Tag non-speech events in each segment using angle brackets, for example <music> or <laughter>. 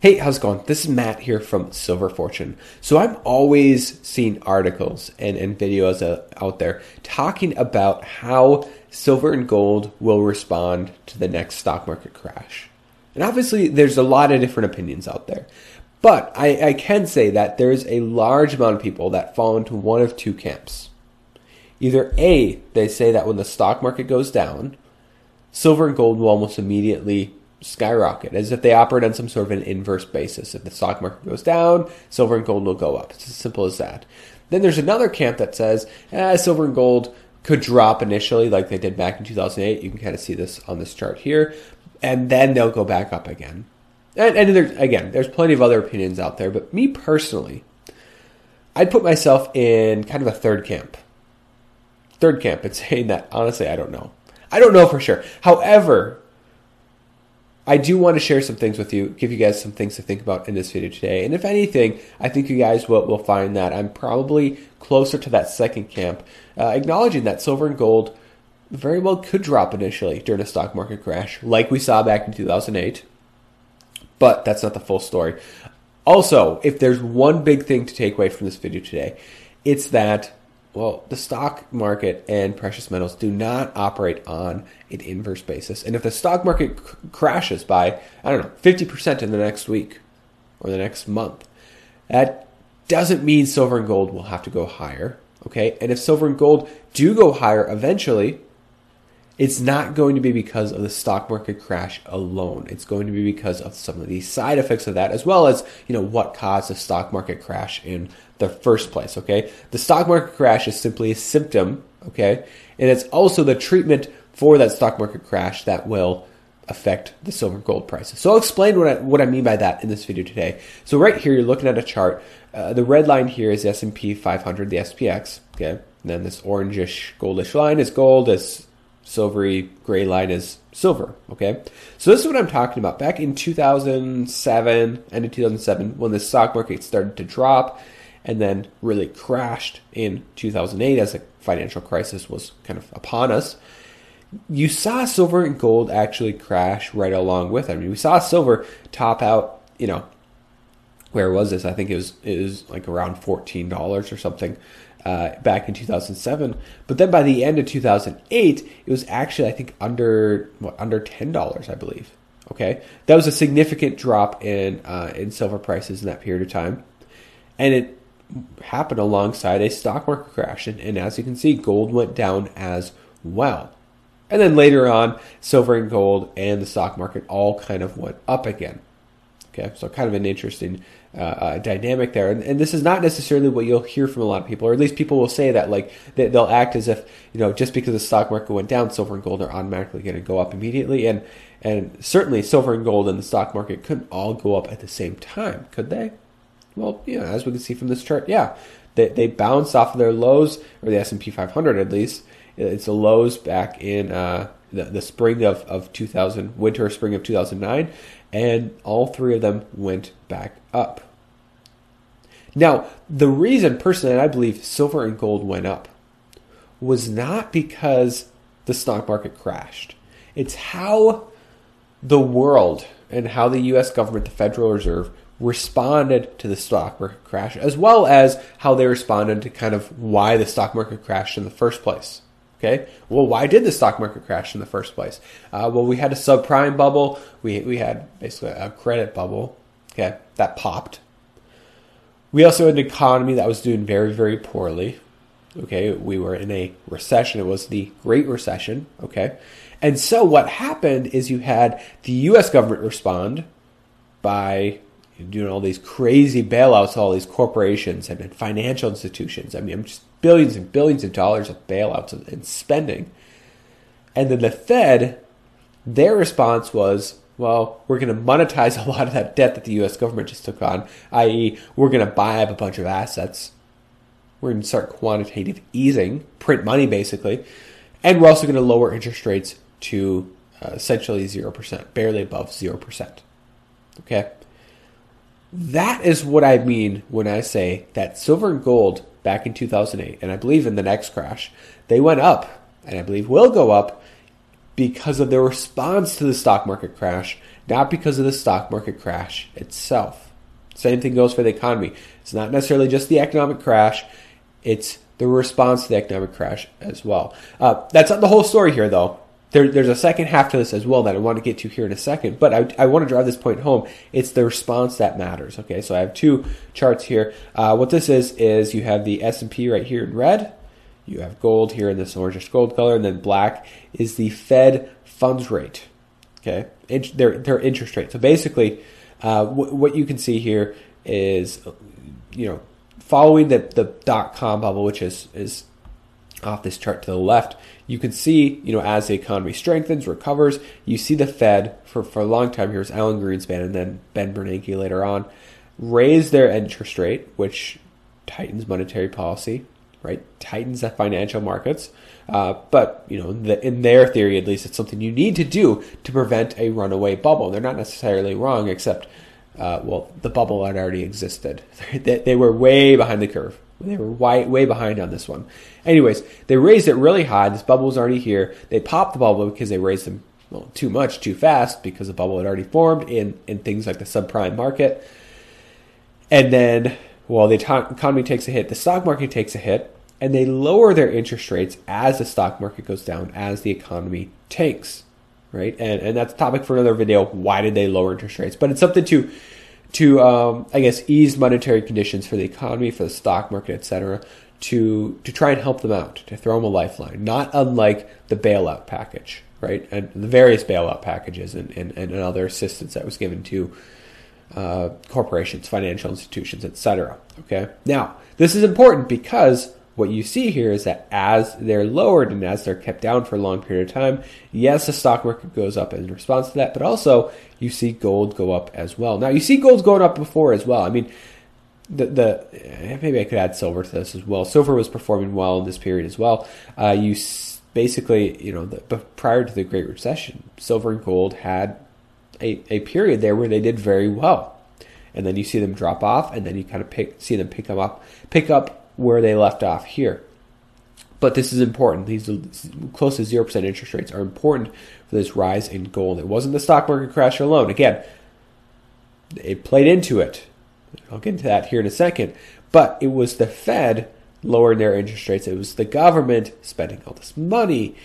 Hey, how's it going? This is Matt here from Silver Fortune. So I'm always seeing articles and, and videos uh, out there talking about how silver and gold will respond to the next stock market crash. And obviously, there's a lot of different opinions out there. But I, I can say that there's a large amount of people that fall into one of two camps. Either A, they say that when the stock market goes down, silver and gold will almost immediately skyrocket as if they operate on some sort of an inverse basis. If the stock market goes down, silver and gold will go up. It's as simple as that. Then there's another camp that says eh, silver and gold could drop initially, like they did back in 2008. You can kind of see this on this chart here, and then they'll go back up again. And, and there's, again, there's plenty of other opinions out there, but me personally, I'd put myself in kind of a third camp. Third camp, and saying that honestly, I don't know. I don't know for sure. However, I do want to share some things with you, give you guys some things to think about in this video today. And if anything, I think you guys will, will find that I'm probably closer to that second camp, uh, acknowledging that silver and gold very well could drop initially during a stock market crash, like we saw back in 2008. But that's not the full story. Also, if there's one big thing to take away from this video today, it's that well, the stock market and precious metals do not operate on an inverse basis. And if the stock market c- crashes by, I don't know, 50% in the next week or the next month, that doesn't mean silver and gold will have to go higher. Okay. And if silver and gold do go higher eventually, it's not going to be because of the stock market crash alone. It's going to be because of some of the side effects of that, as well as, you know, what caused the stock market crash in the first place, okay? The stock market crash is simply a symptom, okay? And it's also the treatment for that stock market crash that will affect the silver gold prices. So I'll explain what I, what I mean by that in this video today. So right here, you're looking at a chart. Uh, the red line here is the S&P 500, the SPX, okay? And then this orangish goldish line is gold, this silvery gray line is silver. Okay, so this is what I'm talking about. Back in 2007 and in 2007, when the stock market started to drop and then really crashed in 2008 as the financial crisis was kind of upon us, you saw silver and gold actually crash right along with it. I mean, we saw silver top out, you know, where was this? I think it was it was like around fourteen dollars or something uh, back in 2007. But then by the end of 2008, it was actually I think under what, under ten dollars, I believe. Okay, that was a significant drop in uh, in silver prices in that period of time, and it happened alongside a stock market crash. And, and as you can see, gold went down as well. And then later on, silver and gold and the stock market all kind of went up again. Okay, so kind of an interesting uh, uh, dynamic there. And, and, this is not necessarily what you'll hear from a lot of people, or at least people will say that like they, they'll act as if you know just because the stock market went down, silver and gold are automatically going to go up immediately. And and certainly silver and gold and the stock market couldn't all go up at the same time, could they? Well, yeah, as we can see from this chart, yeah, they they bounced off of their lows, or the S and P 500 at least. It's the lows back in uh, the, the spring of, of 2000, winter spring of 2009, and all three of them went back up. Now, the reason personally I believe silver and gold went up was not because the stock market crashed. It's how the world and how the US government, the Federal Reserve, responded to the stock market crash, as well as how they responded to kind of why the stock market crashed in the first place. Okay. Well, why did the stock market crash in the first place? Uh, well, we had a subprime bubble. We we had basically a credit bubble. Okay, that popped. We also had an economy that was doing very very poorly. Okay, we were in a recession. It was the Great Recession. Okay, and so what happened is you had the U.S. government respond by doing all these crazy bailouts, all these corporations and financial institutions. I mean, I'm just billions and billions of dollars of bailouts and spending. And then the Fed, their response was Well, we're going to monetize a lot of that debt that the US government just took on, i.e., we're going to buy up a bunch of assets. We're going to start quantitative easing, print money basically, and we're also going to lower interest rates to uh, essentially 0%, barely above 0%. Okay? That is what I mean when I say that silver and gold back in 2008, and I believe in the next crash, they went up, and I believe will go up because of their response to the stock market crash, not because of the stock market crash itself. Same thing goes for the economy. It's not necessarily just the economic crash, it's the response to the economic crash as well. Uh, that's not the whole story here, though. There, there's a second half to this as well that I want to get to here in a second, but I, I want to drive this point home. It's the response that matters. Okay, so I have two charts here. Uh, what this is is you have the S and P right here in red. You have gold here in this orangish gold color, and then black is the Fed funds rate. Okay, their their interest rate. So basically, uh, w- what you can see here is, you know, following the the dot com bubble, which is is off this chart to the left, you can see, you know, as the economy strengthens, recovers, you see the Fed for, for a long time, here's Alan Greenspan and then Ben Bernanke later on, raise their interest rate, which tightens monetary policy, right? Tightens the financial markets. Uh, but, you know, the, in their theory, at least, it's something you need to do to prevent a runaway bubble. They're not necessarily wrong, except, uh, well, the bubble had already existed. <laughs> they, they were way behind the curve. They were way, way behind on this one. Anyways, they raised it really high. This bubble was already here. They popped the bubble because they raised them well, too much, too fast, because the bubble had already formed in, in things like the subprime market. And then, well, the economy takes a hit, the stock market takes a hit, and they lower their interest rates as the stock market goes down, as the economy tanks, right? And, and that's a topic for another video. Why did they lower interest rates? But it's something to to um, I guess ease monetary conditions for the economy, for the stock market, etc. To to try and help them out, to throw them a lifeline. Not unlike the bailout package, right, and the various bailout packages and, and, and other assistance that was given to uh, corporations, financial institutions, etc. Okay, now this is important because what you see here is that as they're lowered and as they're kept down for a long period of time, yes, the stock market goes up in response to that, but also you see gold go up as well. Now you see gold going up before as well. I mean, the the maybe I could add silver to this as well. Silver was performing well in this period as well. Uh, you basically, you know, the, prior to the Great Recession, silver and gold had a, a period there where they did very well, and then you see them drop off, and then you kind of pick see them pick them up, pick up where they left off here. But this is important. These close to 0% interest rates are important for this rise in gold. It wasn't the stock market crash alone. Again, it played into it. I'll get into that here in a second. But it was the Fed lowering their interest rates. It was the government spending all this money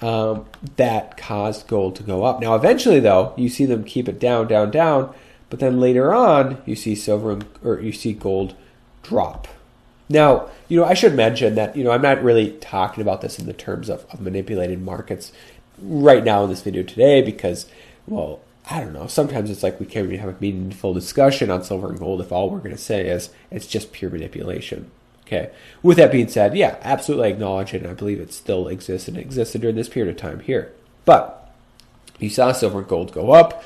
um, that caused gold to go up. Now, eventually, though, you see them keep it down, down, down. But then later on, you see silver or you see gold drop. Now, you know, I should mention that, you know, I'm not really talking about this in the terms of, of manipulated markets right now in this video today because, well, I don't know. Sometimes it's like we can't even have a meaningful discussion on silver and gold if all we're going to say is it's just pure manipulation. Okay. With that being said, yeah, absolutely acknowledge it, and I believe it still exists and existed during this period of time here. But you saw silver and gold go up.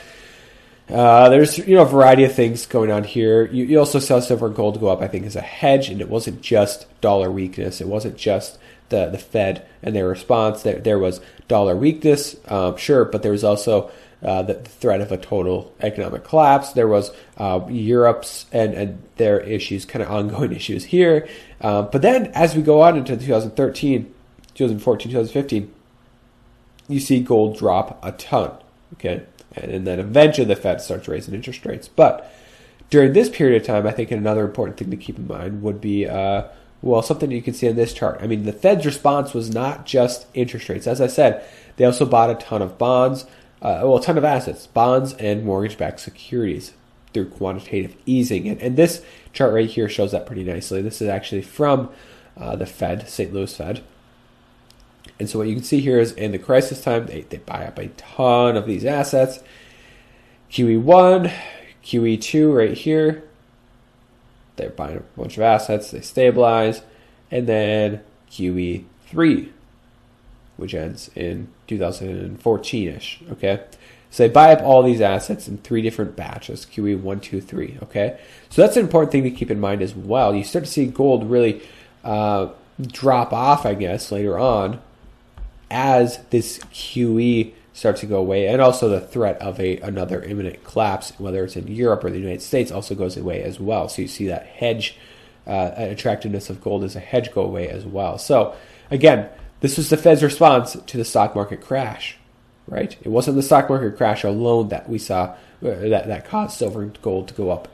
Uh, there's you know a variety of things going on here. You, you, also saw silver and gold go up, I think, as a hedge, and it wasn't just dollar weakness. It wasn't just the the Fed and their response. There there was dollar weakness, um, sure, but there was also uh, the threat of a total economic collapse. There was uh, Europe's and and their issues, kind of ongoing <laughs> issues here. Uh, but then as we go on into 2013, 2014, 2015, you see gold drop a ton. Okay and then eventually the Fed starts raising interest rates. But during this period of time, I think another important thing to keep in mind would be, uh, well, something you can see in this chart. I mean, the Fed's response was not just interest rates. As I said, they also bought a ton of bonds, uh, well, a ton of assets, bonds and mortgage-backed securities through quantitative easing. And, and this chart right here shows that pretty nicely. This is actually from uh, the Fed, St. Louis Fed. And so what you can see here is in the crisis time, they, they buy up a ton of these assets. QE1, QE2 right here. They're buying a bunch of assets, they stabilize. And then QE3, which ends in 2014 ish. Okay. So they buy up all these assets in three different batches, QE one, two, three. Okay, so that's an important thing to keep in mind as well. You start to see gold really uh, drop off, I guess, later on as this QE starts to go away, and also the threat of a another imminent collapse, whether it's in Europe or the United States, also goes away as well. So you see that hedge uh, attractiveness of gold as a hedge go away as well. So again, this was the Fed's response to the stock market crash, right? It wasn't the stock market crash alone that we saw uh, that that caused silver and gold to go up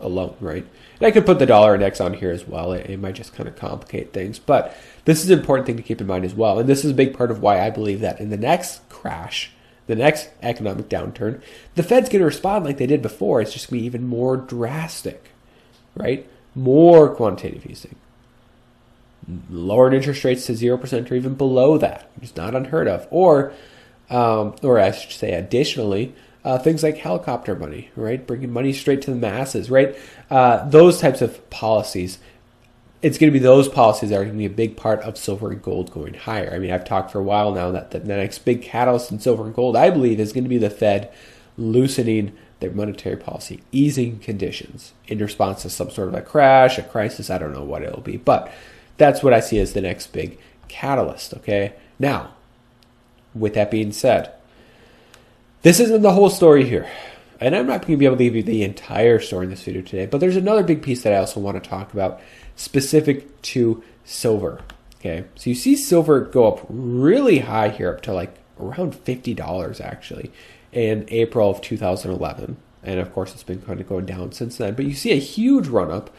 alone, right? And I could put the dollar index on here as well. It, it might just kind of complicate things, but this is an important thing to keep in mind as well. And this is a big part of why I believe that in the next crash, the next economic downturn, the Fed's going to respond like they did before. It's just going to be even more drastic, right? More quantitative easing. Lowered interest rates to 0% or even below that, which is not unheard of. Or, um, or I should say, additionally, uh, things like helicopter money, right? Bringing money straight to the masses, right? Uh, those types of policies. It's going to be those policies that are going to be a big part of silver and gold going higher. I mean, I've talked for a while now that the next big catalyst in silver and gold, I believe, is going to be the Fed loosening their monetary policy, easing conditions in response to some sort of a crash, a crisis. I don't know what it'll be, but that's what I see as the next big catalyst. Okay. Now, with that being said, this isn't the whole story here. And I'm not going to be able to give you the entire story in this video today, but there's another big piece that I also want to talk about specific to silver. Okay, so you see silver go up really high here, up to like around $50 actually in April of 2011. And of course, it's been kind of going down since then, but you see a huge run up.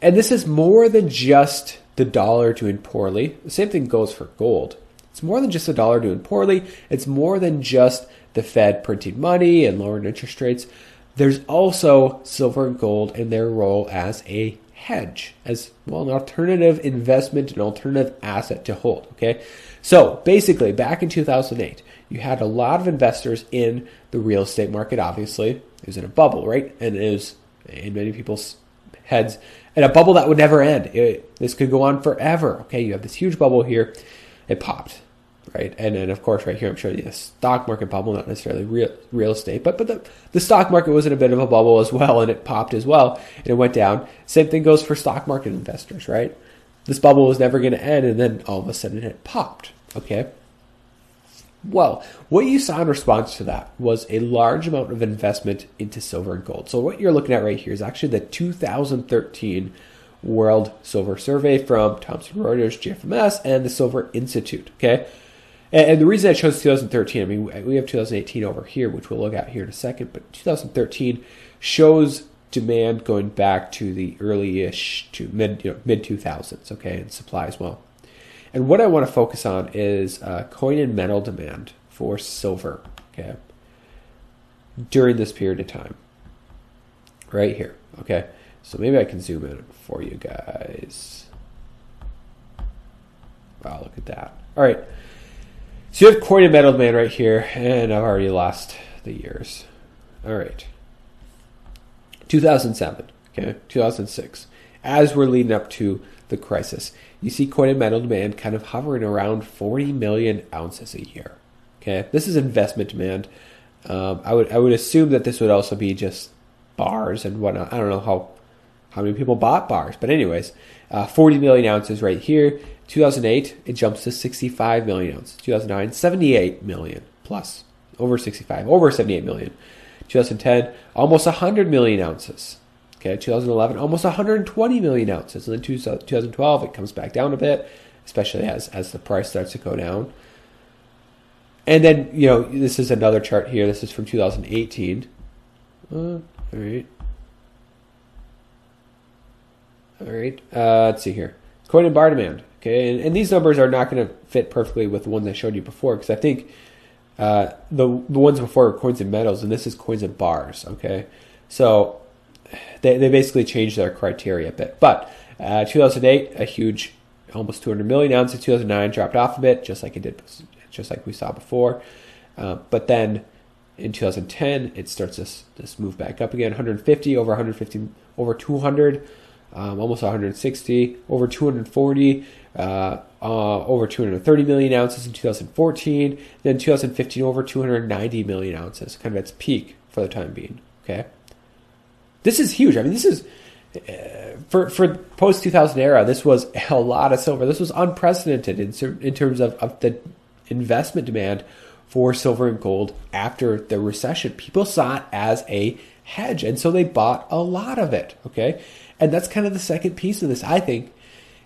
And this is more than just the dollar doing poorly. The same thing goes for gold. It's more than just the dollar doing poorly. It's more than just the Fed printing money and lowering interest rates. There's also silver and gold in their role as a hedge, as well, an alternative investment, an alternative asset to hold. Okay. So basically, back in 2008, you had a lot of investors in the real estate market. Obviously, it was in a bubble, right? And it was in many people's heads, and a bubble that would never end. It, this could go on forever. Okay. You have this huge bubble here it popped, right? And then of course right here I'm showing you a stock market bubble, not necessarily real real estate, but but the, the stock market was in a bit of a bubble as well, and it popped as well, and it went down. Same thing goes for stock market investors, right? This bubble was never going to end, and then all of a sudden it popped. Okay. Well, what you saw in response to that was a large amount of investment into silver and gold. So what you're looking at right here is actually the 2013 World Silver Survey from Thomson Reuters, GFMS, and the Silver Institute. Okay. And, the reason I chose 2013, I mean, we have 2018 over here, which we'll look at here in a second, but 2013 shows demand going back to the early-ish to mid you know, mid 2000s, okay, and supply as well. And what I want to focus on is uh, coin and metal demand for silver, okay, during this period of time, right here, okay. So maybe I can zoom in for you guys. Wow, look at that. All right. So you have coin and metal man right here, and I've already lost the years. All right. 2007, okay, 2006. As we're leading up to the crisis, you see coin and metal demand kind of hovering around 40 million ounces a year. Okay, this is investment demand. Um, I would I would assume that this would also be just bars and whatnot. I don't know how how many people bought bars. But anyways, uh, 40 million ounces right here. 2008, it jumps to 65 million ounces. 2009, 78 million plus, over 65, over 78 million. 2010, almost 100 million ounces. Okay, 2011, almost 120 million ounces. And then 2012, it comes back down a bit, especially as, as the price starts to go down. And then, you know, this is another chart here. This is from 2018. Uh, all right. All right. Uh, let's see here. Coin and bar demand. Okay, and, and these numbers are not going to fit perfectly with the ones I showed you before because I think uh, the the ones before were coins and metals, and this is coins and bars. Okay, so they they basically changed their criteria a bit. But uh, 2008, a huge, almost 200 million ounces. 2009 dropped off a bit, just like it did, just like we saw before. Uh, but then in 2010, it starts this this move back up again. 150 over 150 over 200 um, almost 160, over 240, uh, uh, over 230 million ounces in 2014. Then 2015, over 290 million ounces, kind of its peak for the time being. Okay, this is huge. I mean, this is uh, for for post 2000 era. This was a lot of silver. This was unprecedented in in terms of, of the investment demand for silver and gold after the recession. People saw it as a hedge, and so they bought a lot of it. Okay, and that's kind of the second piece of this. I think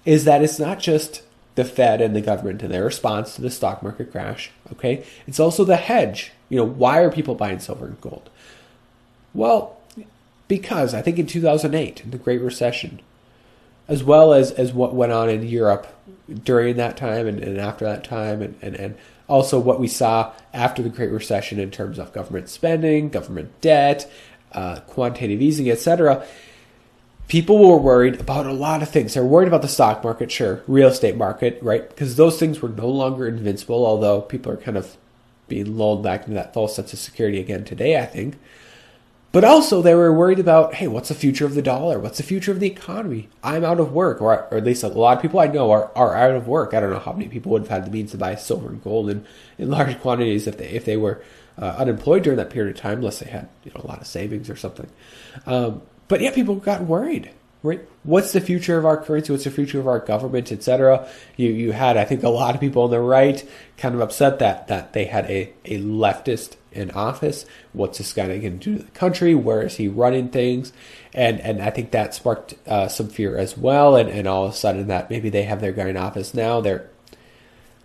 is that it's not just the Fed and the government and their response to the stock market crash. Okay, it's also the hedge. You know, why are people buying silver and gold? Well, because I think in 2008, in the Great Recession, as well as, as what went on in Europe during that time and, and after that time, and, and, and also what we saw after the Great Recession in terms of government spending, government debt, uh, quantitative easing, etc. People were worried about a lot of things. They were worried about the stock market, sure, real estate market, right? Because those things were no longer invincible, although people are kind of being lulled back into that false sense of security again today, I think. But also, they were worried about, hey, what's the future of the dollar? What's the future of the economy? I'm out of work, or, or at least a lot of people I know are, are out of work. I don't know how many people would have had the means to buy silver and gold in, in large quantities if they if they were uh, unemployed during that period of time, unless they had you know a lot of savings or something. Um, but yeah, people got worried. Right? What's the future of our currency? What's the future of our government, etc.? You you had, I think, a lot of people on the right kind of upset that that they had a, a leftist in office. What's this guy going to do to the country? Where is he running things? And and I think that sparked uh, some fear as well. And and all of a sudden that maybe they have their guy in office now. They're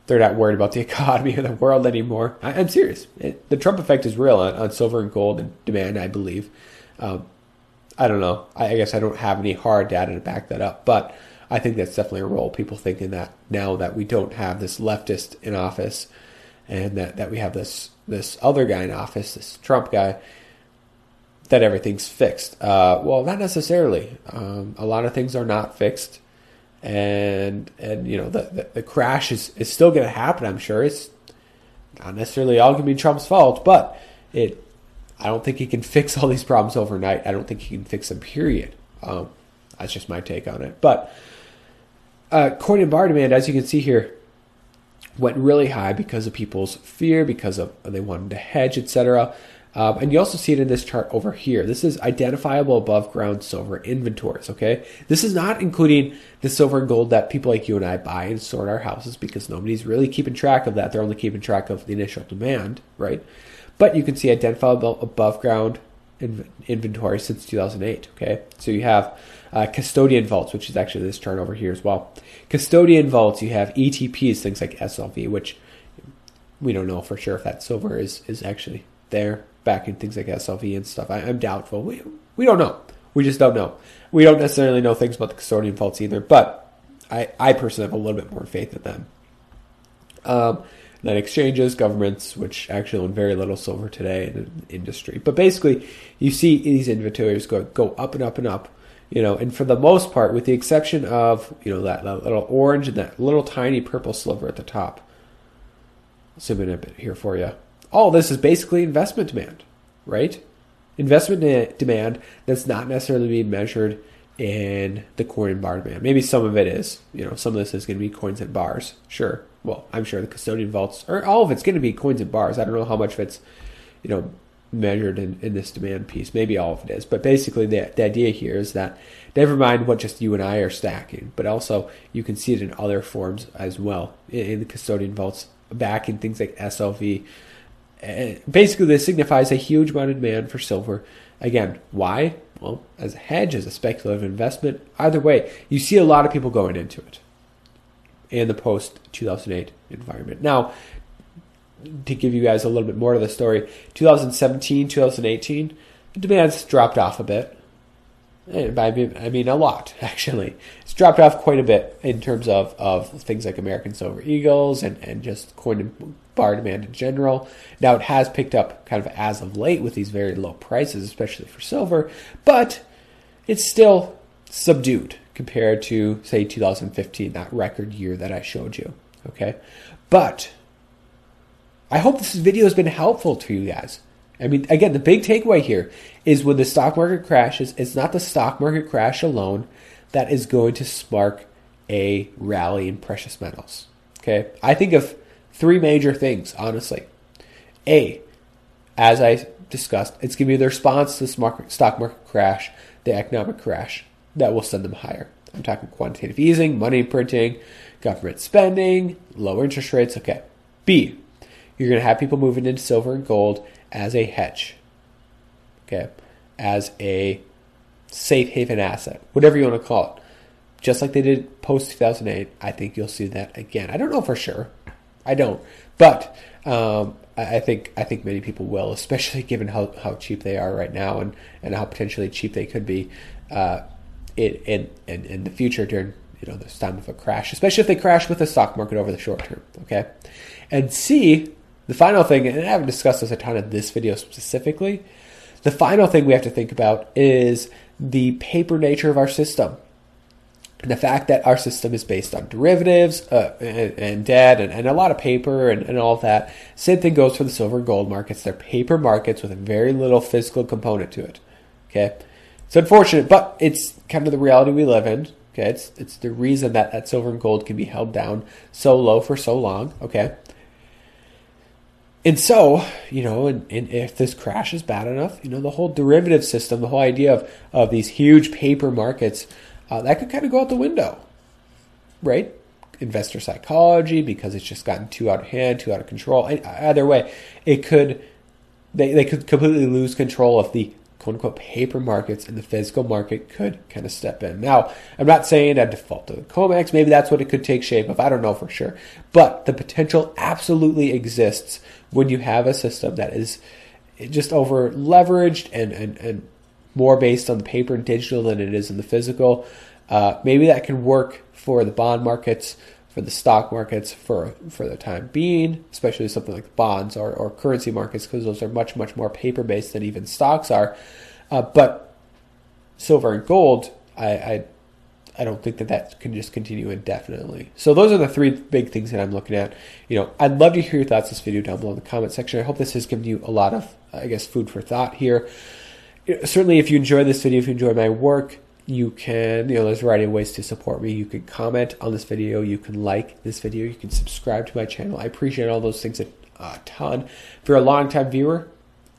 they're not worried about the <laughs> economy or the world anymore. I, am serious. It, the Trump effect is real on, on, silver and gold and demand, I believe. Um, I don't know. I, I guess I don't have any hard data to back that up, but I think that's definitely a role. People thinking that now that we don't have this leftist in office, and that, that we have this this other guy in office, this Trump guy, that everything's fixed. Uh, well, not necessarily. Um, a lot of things are not fixed, and and you know the the, the crash is, is still going to happen. I'm sure it's not necessarily all going to be Trump's fault, but it I don't think he can <laughs> fix all these problems overnight. I don't think he can fix them, period. Um, that's just my take on it. But uh, coin and bar demand, as you can see here, went really high because of people's fear, because of they wanted to hedge, etc. Um, and you also see it in this chart over here. This is identifiable above ground silver inventories. Okay, this is not including the silver and gold that people like you and I buy and store in our houses because nobody's really keeping track of that. They're only keeping track of the initial demand, right? But you can see identifiable above ground inventory since 2008. Okay, so you have uh, custodian vaults, which is actually this chart over here as well. Custodian vaults, you have ETPs, things like SLV, which we don't know for sure if that silver is is actually there back in things like SLV and stuff. I, am doubtful. We we don't know. We just don't know. We don't necessarily know things about the custodian vaults either. But I I personally have a little bit more faith in them. Um, then exchanges, governments, which actually own very little silver today in the industry. But basically, you see these inventories go go up and up and up. You know, and for the most part, with the exception of you know that, that little orange and that little tiny purple sliver at the top. Zoom in a bit here for you. All this is basically investment demand, right? Investment de- demand that's not necessarily being measured in the coin and bar demand. Maybe some of it is. You know, some of this is going to be coins and bars, sure well, I'm sure the custodian vaults, or all of it's going to be coins and bars. I don't know how much of it's, you know, measured in, in this demand piece. Maybe all of it is. But basically, the, the idea here is that never mind what just you and I are stacking, but also you can see it in other forms as well in, in the custodian vaults, back in things like SLV. And basically, this signifies a huge amount of demand for silver. Again, why? Well, as a hedge, as a speculative investment, either way, you see a lot of people going into it in the post 2008 environment. Now, to give you guys a little bit more of the story, 2017, 2018, the demand's dropped off a bit. Eh, I mean, I mean, a lot, <laughs> actually. It's dropped off quite a bit in terms of, of things like American Silver Eagles and, and just coin bar demand in general. Now, it has picked up kind of as of late with these very low prices, especially for silver, but it's still subdued compared to, say, 2015, that record year that I showed you. Okay? But I hope this video has been helpful to you guys. I mean, again, the big takeaway here is when the stock market crashes, it's not the stock market crash alone that is going to spark a rally in precious metals. Okay, I think of three major things, honestly. A, as I discussed, it's going to be the response to the stock market crash, the economic crash that will send them higher. I'm talking quantitative easing, money printing, government spending, low interest rates. Okay. B, you're going to have people moving into silver and gold as a hedge. Okay. As a safe haven asset, whatever you want to call it. Just like they did post 2008, I think you'll see that again. I don't know for sure. I don't. But um, I think I think many people will, especially given how, how cheap they are right now and, and how potentially cheap they could be uh, in, in, in, in the future during you know this time of a crash, especially if they crash with the stock market over the short term. Okay, and C, the final thing, and I haven't discussed this a ton in this video specifically. The final thing we have to think about is the paper nature of our system. The fact that our system is based on derivatives uh, and, and, debt and, and, a lot of paper and, and all that. Same thing goes for the silver and gold markets. They're paper markets with a very little physical component to it. Okay, it's unfortunate, but it's kind of the reality we live in. Okay, it's it's the reason that that silver and gold can be held down so low for so long. Okay, and so, you know, and, and, if this crash is bad enough, you know, the whole derivative system, the whole idea of, of these huge paper markets, uh, that could kind of go out the window, right? Investor psychology, because it's just gotten too out of hand, too out of control. Either way, it could, they, they could completely lose control of the quote unquote paper markets and the physical market could kind of step in. Now, I'm not saying a default to the COMEX, maybe that's what it could take shape of. I don't know for sure. But the potential absolutely exists when you have a system that is just over leveraged and, and, and more based on the paper and digital than it is in the physical. Uh, maybe that can work for the bond markets, for the stock markets for for the time being, especially something like bonds or, or currency markets, because those are much much more paper based than even stocks are. Uh, but silver and gold, I, I I don't think that that can just continue indefinitely. So those are the three big things that I'm looking at. You know, I'd love to hear your thoughts this video down below in the comment section. I hope this has given you a lot of, I guess, food for thought here. Certainly, if you enjoy this video, if you enjoy my work, you can, you know, there's a variety of ways to support me. You can comment on this video, you can like this video, you can subscribe to my channel. I appreciate all those things a, a ton. If you're a long-time viewer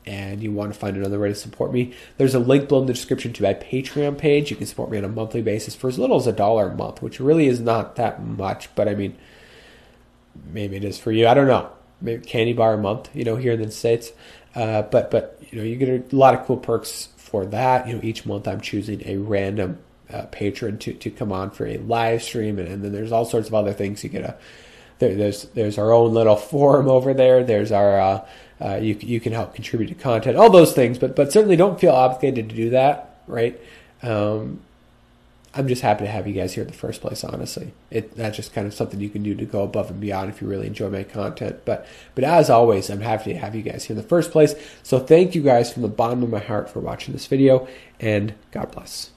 and you want to find another way to support me, there's a link below in the description to my Patreon page. You can support me on a monthly basis for as little as a dollar a month, which really is not that much, but I mean, maybe it is for you. I don't know. Maybe candy bar a month, you know, here in the States. Uh, but, but, you know, you get a lot of cool perks for that. You know, each month I'm choosing a random uh, patron to, to come on for a live stream, and, and, then there's all sorts of other things. You get a there, there's there's our own little <laughs> forum over there. There's our uh, uh, you you can help contribute to content, all those things. But but certainly don't feel obligated to do that, right? Um, I'm just happy to have you guys here in the first place. Honestly, it that's just kind of something you can do to go above and beyond if you really enjoy my content. But but as always, I'm happy to have you guys here in the first place. So thank you guys from the bottom of my heart for watching this video, and God bless.